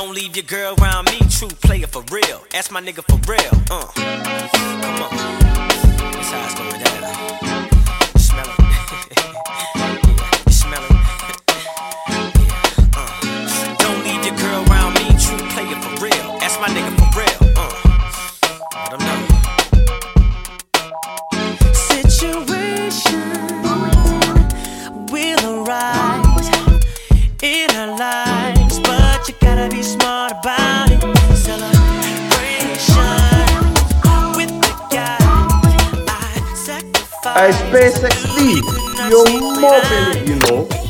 Don't leave your girl around me, true player for real. Ask my nigga for real. Uh. Come on. That's how it's going down. Yeah, you yeah, uh. Don't leave your girl around me, true player for real. My nigga for real. Uh. Know. Situation will arise in our lives, I SPACExDEE, you're you know.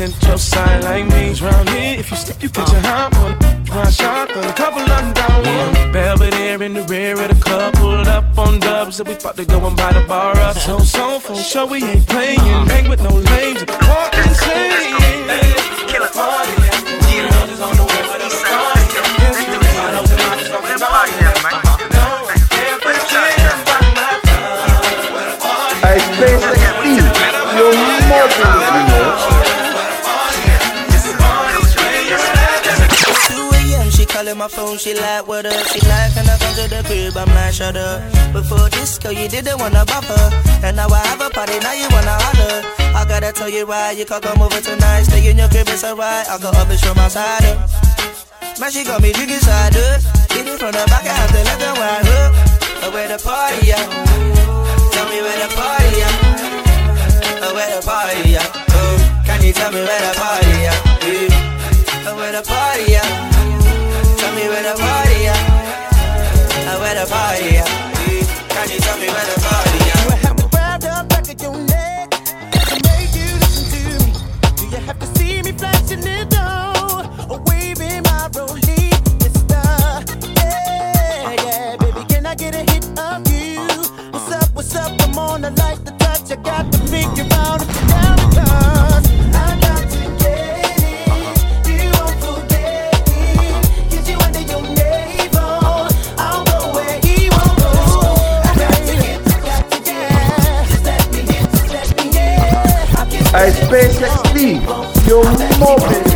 Love, represent your side like me. Round here, if you slip, you catch a hot one. One shotgun, a couple of them down one. Belvedere in the rear of the club, pulled up on dubs that we about to go and buy the bar up. So, so, for sure we ain't playing. Uh-huh. Hang with no lames, walk insane. Killer party, yeah. on the way for the party. Yes, we got open arms, fucking party, I SpaceX D, you're my phone, she like, what up? She like, can I come to the crib? I'm like, shut up. Before disco, you didn't wanna buffer. And now I have a party, now you wanna holler. I gotta tell you why, you can't come over tonight. Stay in your crib, it's alright. I got up and from outside. uh. Man, she got me drinking cider. Hit it from the back, I have to let the wine hook. Uh, Where the party at? Tell me where the party at? Where the party at? Oh, can you tell me where the party at? Yeah. Where the party at? Where the party at? Uh, Where the party at? Can you tell me where the party at? I have to the make you listen to me? Do you have to see me flashing it waving my? It's the yeah, yeah, baby. Can I get a hit of you? What's up? What's up? I'm on the light, the touch. I got to figure I can I SPACExDEE, you're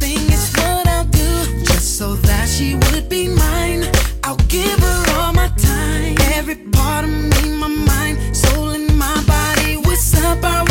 so that she would be mine. I'll give her all my time. Every part of me, my mind, soul, and my body. What's up? I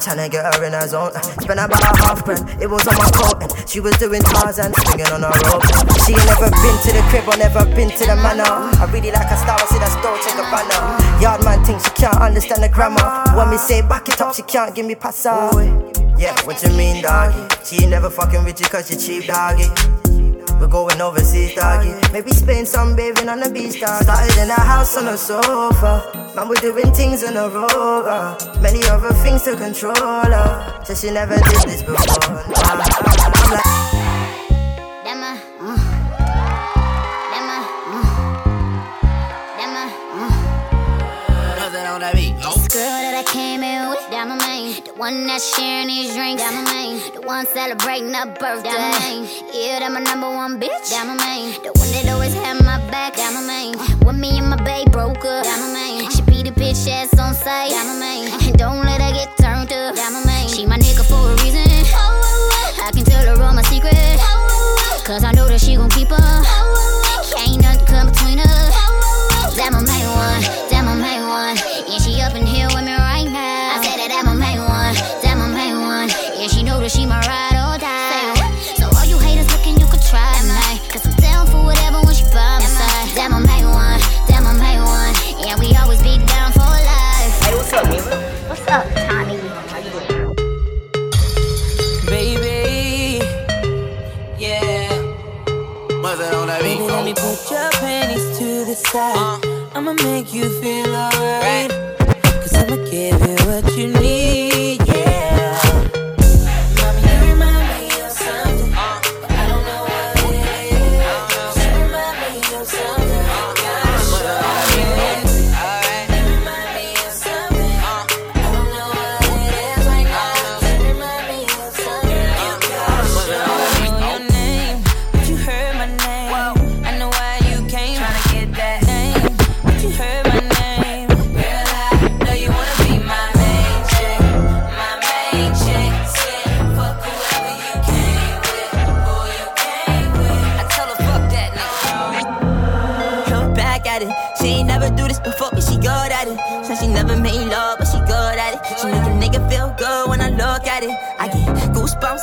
trying to get her in her zone. Spent about a half grand, it was on my coat. And she was doing Tarzan, swinging on her rope. She ain't never been to the crib or never been to the manor. I really like her style, I see that store, take a banner. Yard man thinks she can't understand the grammar. When me say back it up, she can't give me passa. Yeah, what you mean, doggy? She ain't never fucking with you cause she cheap, doggy. We're going overseas, doggy. Maybe spend some bathing on the beach, doggy. Started in a house on the sofa. Man, we doing things on a roll. Uh. Many other things to control. Uh. Said she never did this before. Uh, I'm like, uh. Uh. girl that I came in with, that my main. The one that's sharing these drinks, that my main. The one celebrating her birthday, that my main. Yeah, that my number one bitch, that my main. The one that always had my back, that my main. With me and my baby. Sheds on sight, I'm man. And don't let her get turned up, I'm man. She my nigga for a reason. Oh, oh, oh. I can tell her all my secrets. Oh, oh, oh. Cause I know that she gon' keep Can't nothing come between us. I'm a main one. Uh. I'ma make you feel alright. Cause I'ma give you what you need.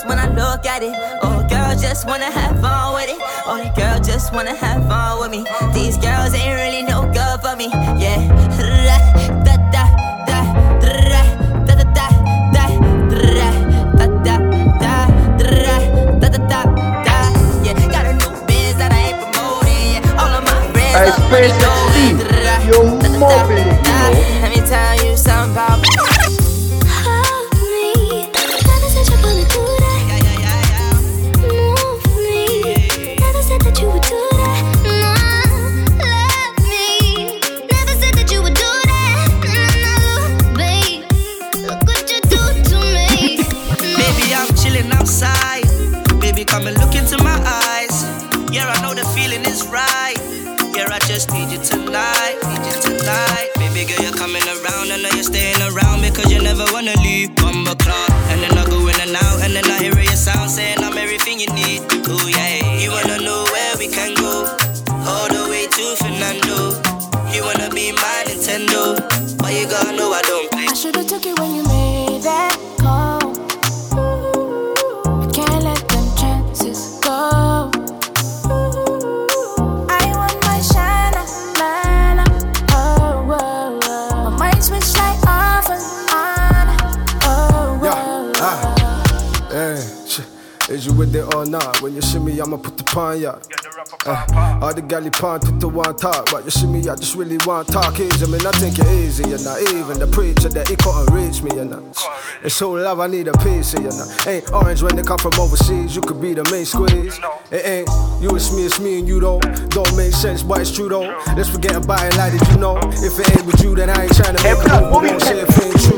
when I look at it. Oh, girls just wanna have fun with it. Oh, girl just wanna have fun with me. These girls ain't really no good for me. Yeah. You're. Let me tell you something about or nah When you see me, I'ma put the pine ya. Uh, eh, all the galley pine took the one talk, but you see me, I just really want talk easy. I mean, I think it easy, you know. Even the preacher that he couldn't reach me, you know. It's so love, I need a piece, you know. Ain't orange when they come from overseas, you could be the main squeeze. It ain't you, it's me, it's me and you though. Don't make sense, but it's true though. Let's forget about it, like did you know? If it ain't with you, then I ain't trying to make a move. Don't say it ain't true.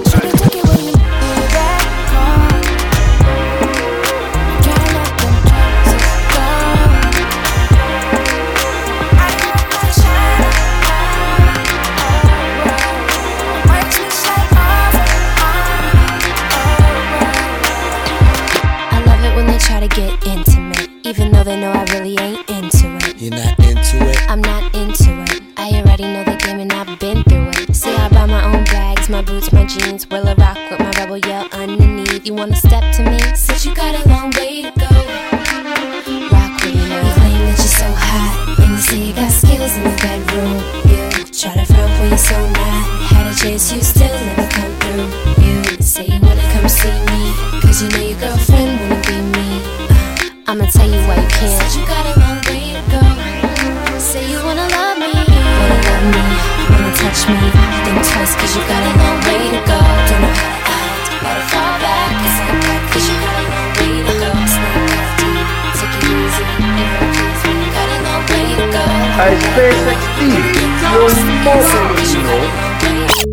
in the bedroom. You try to flirt when you're so mad. Had a chase you still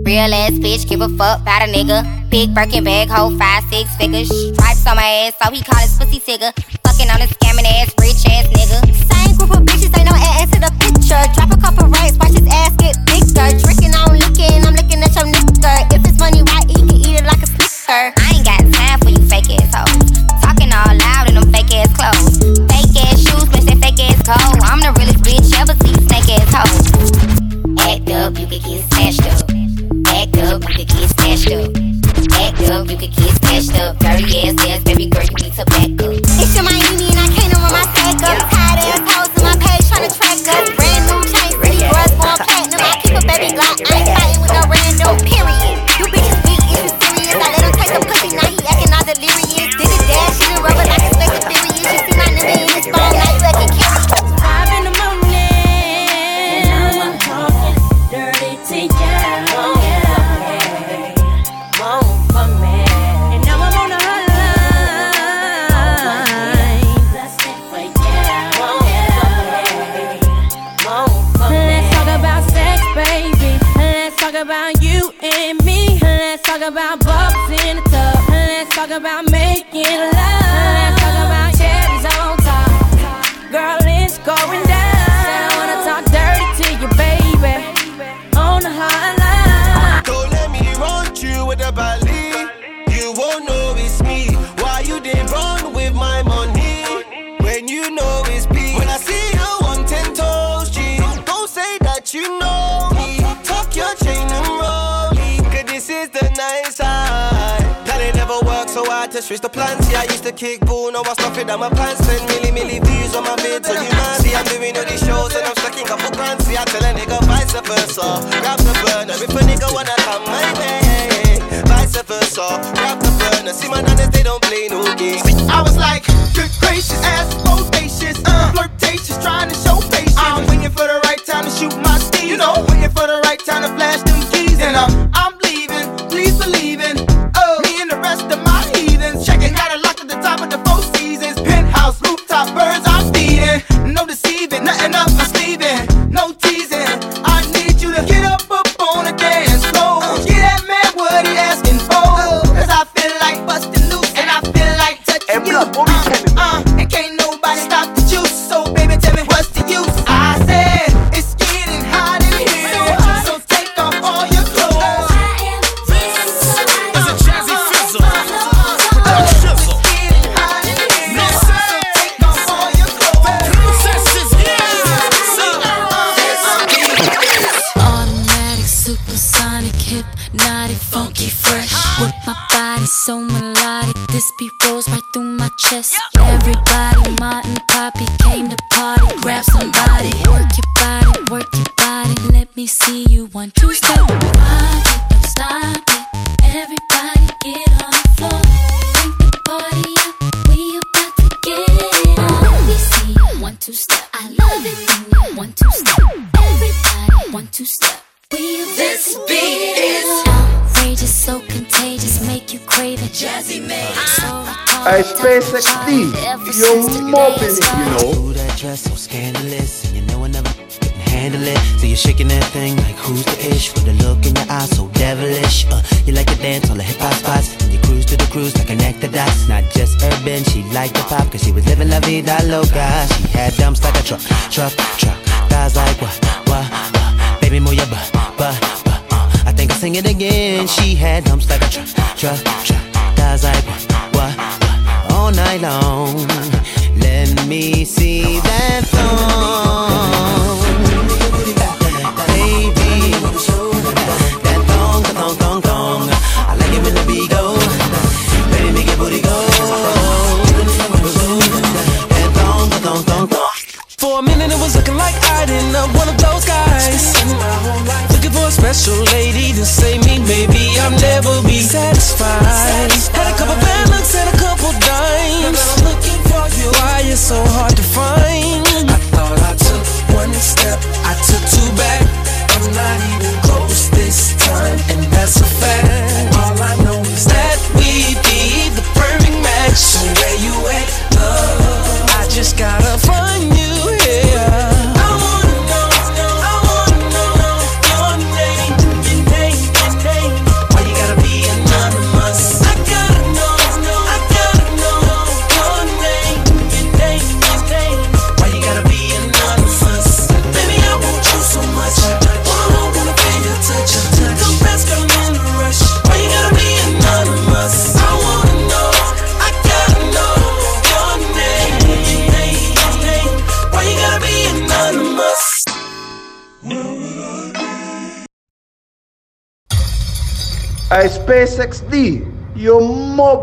Real ass bitch, give a fuck about a nigga. Big Birkin bag, hoe five, six figures. Stripes on my ass, so he call his pussy tigger. Fucking on his to kick boo, now I stuff it down my pants. Ten milli milli views on my vid, so you mad. See, I'm doing all these shows and I'm stacking couple grand. See, I tell a nigga vice versa, grab the burner. If a nigga wanna come my way, vice versa, grab the burner. See, my nannies they don't play no games. I was like, good gracious, ass bodacious, uh, flirtatious, trying to show patience. I'm waiting for the right time to shoot my steam. You know, waiting for the right time to flash. night long.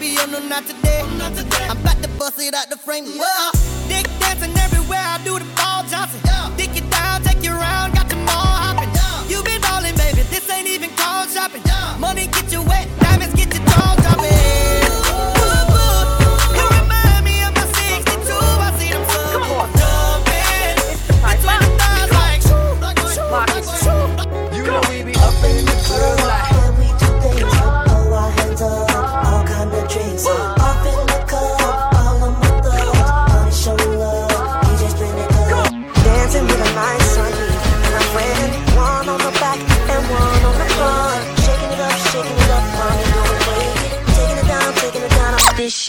baby, oh no, not today. Oh, not today. I'm about to bust it out the frame. Yeah. Well, dick dancing everywhere, I do the ball Johnson. Yeah. Dick it down, take you round, got them all hopping. Yeah. You been balling, baby, this ain't even called shopping. Yeah. Money get you wet.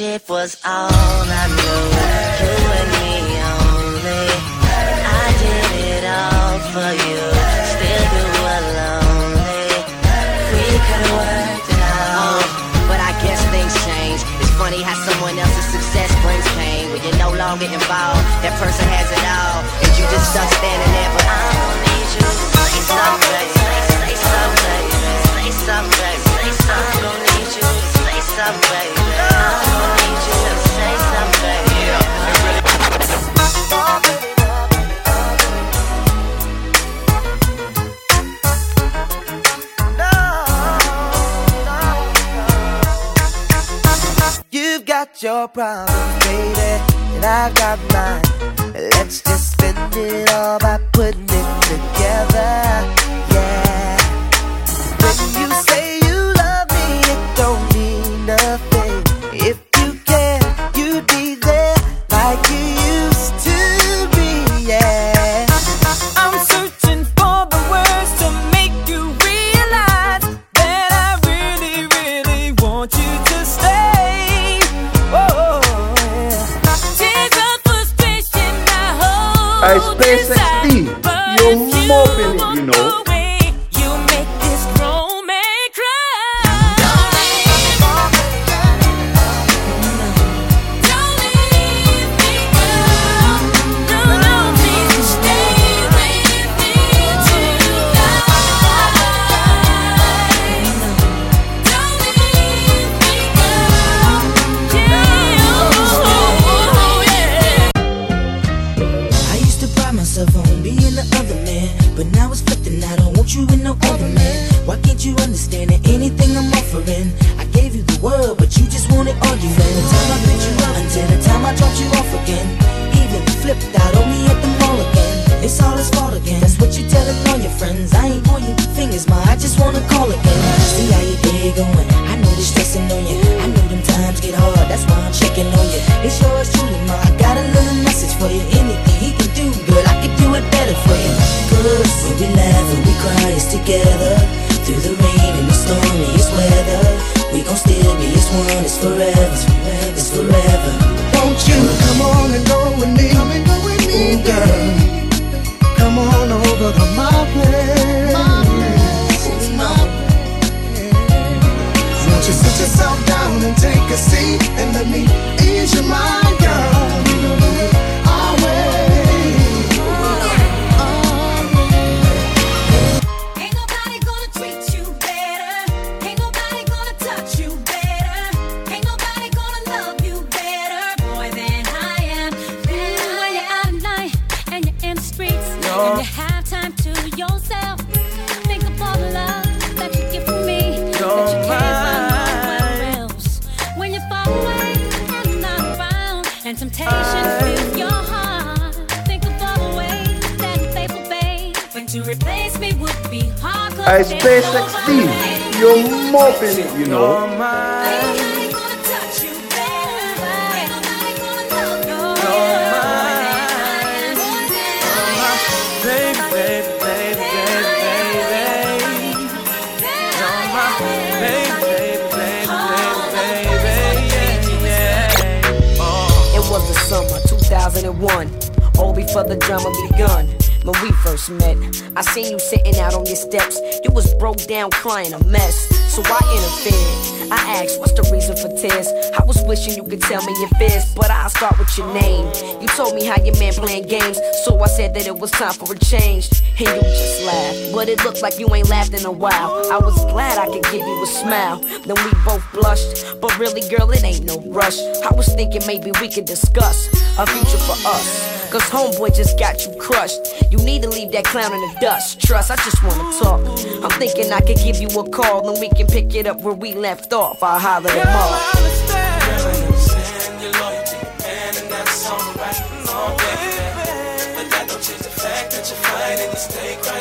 friendship was all I knew. You and me only. I did it all for you. Still you were lonely. We could have worked it out, but I guess things change. It's funny how someone else's success brings pain when you're no longer involved. That person has it all, and you just stuck standing there. But I don't need you. Say something. Say something. Say something. Say something. Say something something, baby. your problem, baby, and I got mine. Let's just spend it all by putting it together. you sitting out on your steps. You was broke down crying a mess. So I interfered. I asked, what's the reason for tears? I was wishing you could tell me your fears, but I'll start with your name. You told me how your man playing games, so I said that it was time for a change. And you just laughed, but it looked like you ain't laughed in a while. I was glad I could give you a smile. Then we both blushed, but really, girl, it ain't no rush. I was thinking maybe we could discuss a future for us. Cause homeboy just got you crushed. You need to leave that clown in the dust. Trust, I just wanna talk. I'm thinking I could give you a call and we can pick it up where we left off. I'll holler at Mom. Stay right.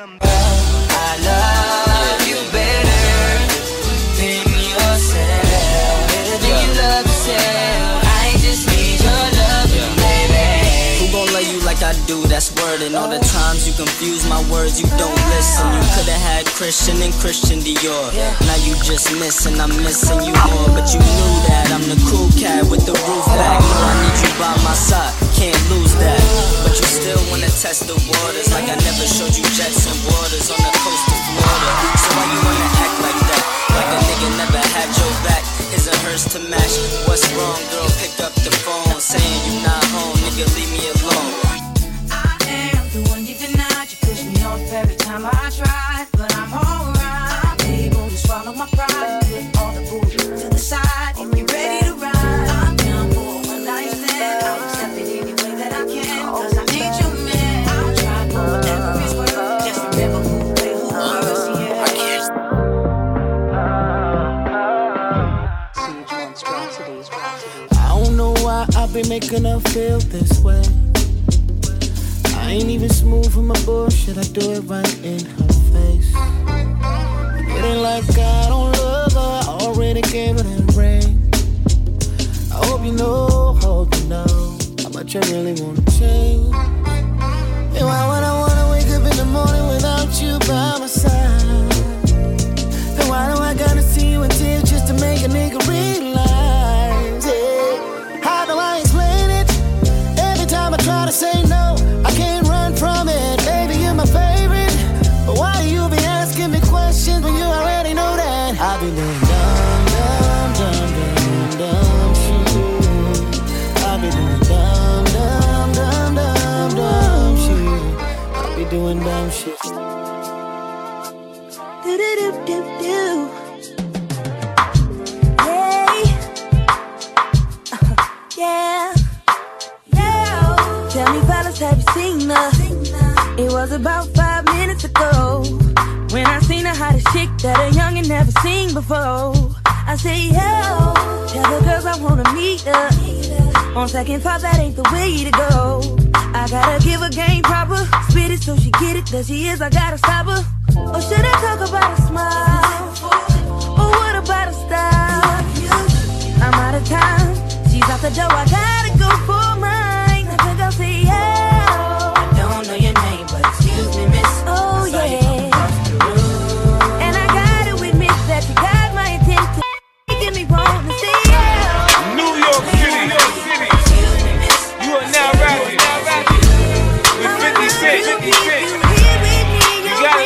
come back. I love you better than yourself. Better than yeah. you love yourself. I just need your love, yeah. baby. Who gon' love you like I do? That's word. And all the times you confuse my words, you don't listen. You could've had Christian and Christian Dior. Now you just missing, I'm missing you more. But you knew that I'm the cool cat with the roof back. No, I need you by my side can't lose that. But you still wanna test the waters, like I never showed you jets and waters on the coast of Florida. So why you wanna act like that? Like a nigga never had your back. His or hers to match. What's wrong, girl? Pick up the phone, saying you not home, nigga. Leave me alone. I am the one you denied, you push me off every time I try. But I'm alright. Able to swallow my pride. Put all the bullshit to the side. If you're ready making her feel this way. I ain't even smooth with my bullshit, I do it right in her face. It ain't like I don't love her, I already gave her that ring. I hope you know, hope you know how much I really wanna change. And why would I wanna wake up in the morning without you by my side? And why do I gotta see you in tears just to make a nigga realize was about five minutes ago when I seen the hottest chick that a youngin' never seen before. I say, yo, tell the girls I wanna meet her. On second thought, that ain't the way to go. I gotta give her game proper, spit it so she get it. There she is, I gotta stop her. Or should I talk about a smile? Or what about a style? I'm out of time. She's out the door. I gotta go for mine.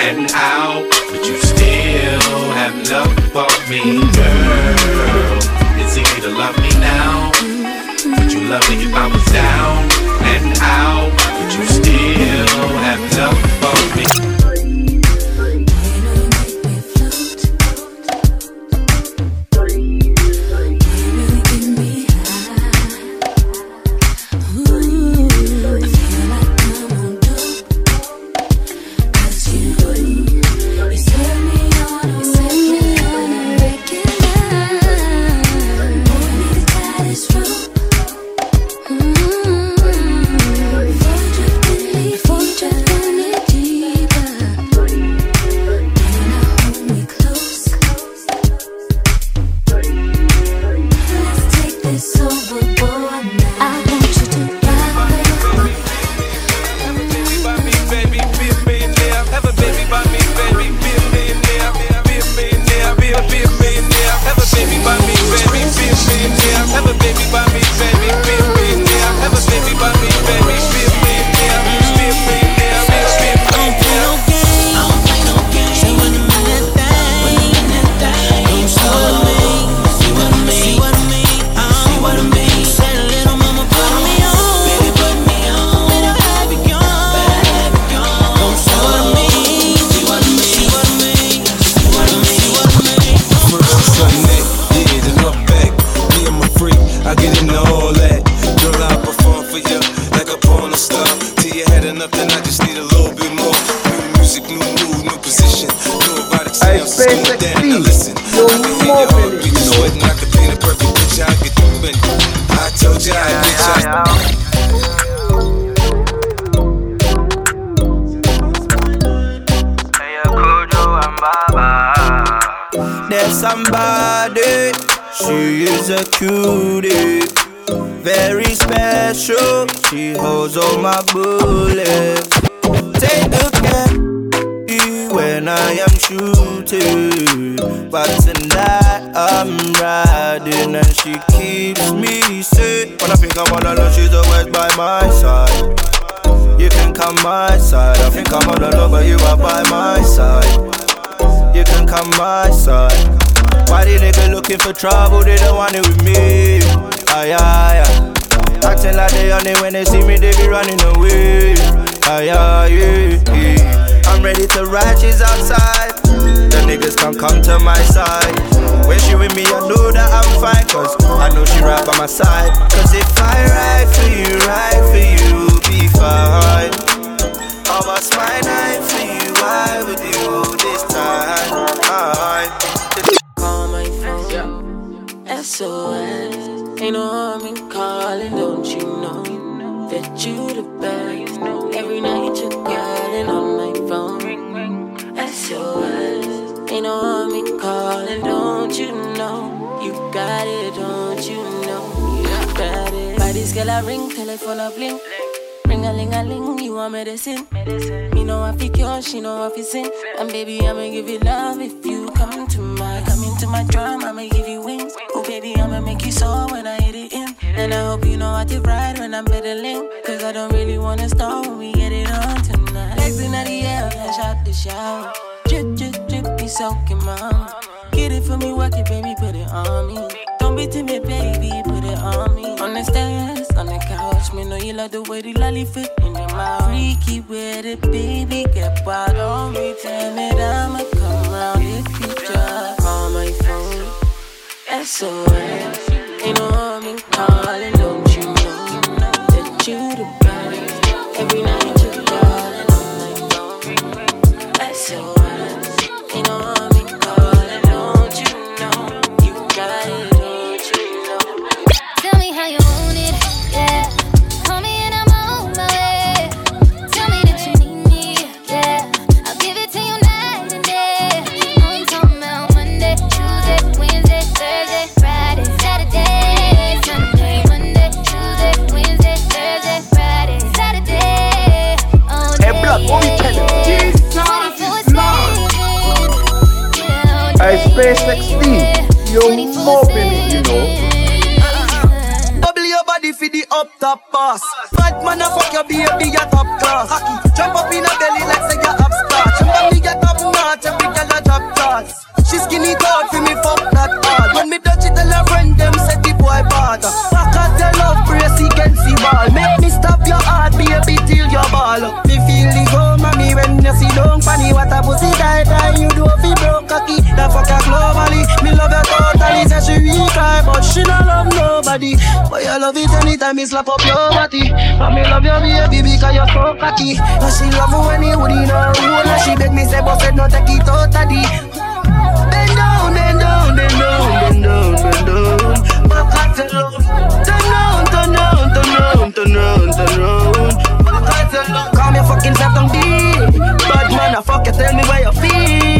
and out? Would you still have love for me, girl? It's easy to love me now. Would you love me if I was down and out? Would you still have love for me? Trouble? They don't want it with me. Aye, aye, aye. Acting like they on it when they see me, they be running away. Aye, aye, yeah. I'm ready to she's outside. The niggas can come to my side. When she with me, I know that I'm fine. Cause I know she right by my side. Cause if I ride for you, ride for you, we'll be fine. I must my knife for you, I would you this time. SOS. Ain't no harm in calling, don't you know that you the best? Every night you're calling on my phone. SOS. Ain't no harm in calling, don't you know? You got it, don't you know? You got it. By this girl, I ring, telephone a blink. Ring a ling a ling, you want medicine. Me know I feel cure, she know I feel sin. And baby, I'ma give you love if you come to into my drum, I'ma give you wings. Oh baby, I'ma make you soar when I hit it in. And I hope you know I did right when I'm pedaling. Cause I don't really wanna stop when we get it on tonight. Legs in the air, flash out the shower. Drip, drip, drip, be soaking, mama. Get it for me, work it, baby, put it on me. Don't be timid, baby, put it on me. On the stairs, on the couch, me know you love the way the lolly fit in your mouth. Freaky with it, baby, get wild on me. Me that I'ma come round if you just call my phone. SOS, ain't no harm in calling, don't you know that you the down deep. Bad man, I fuck you, tell me where you feel.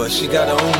but she got her own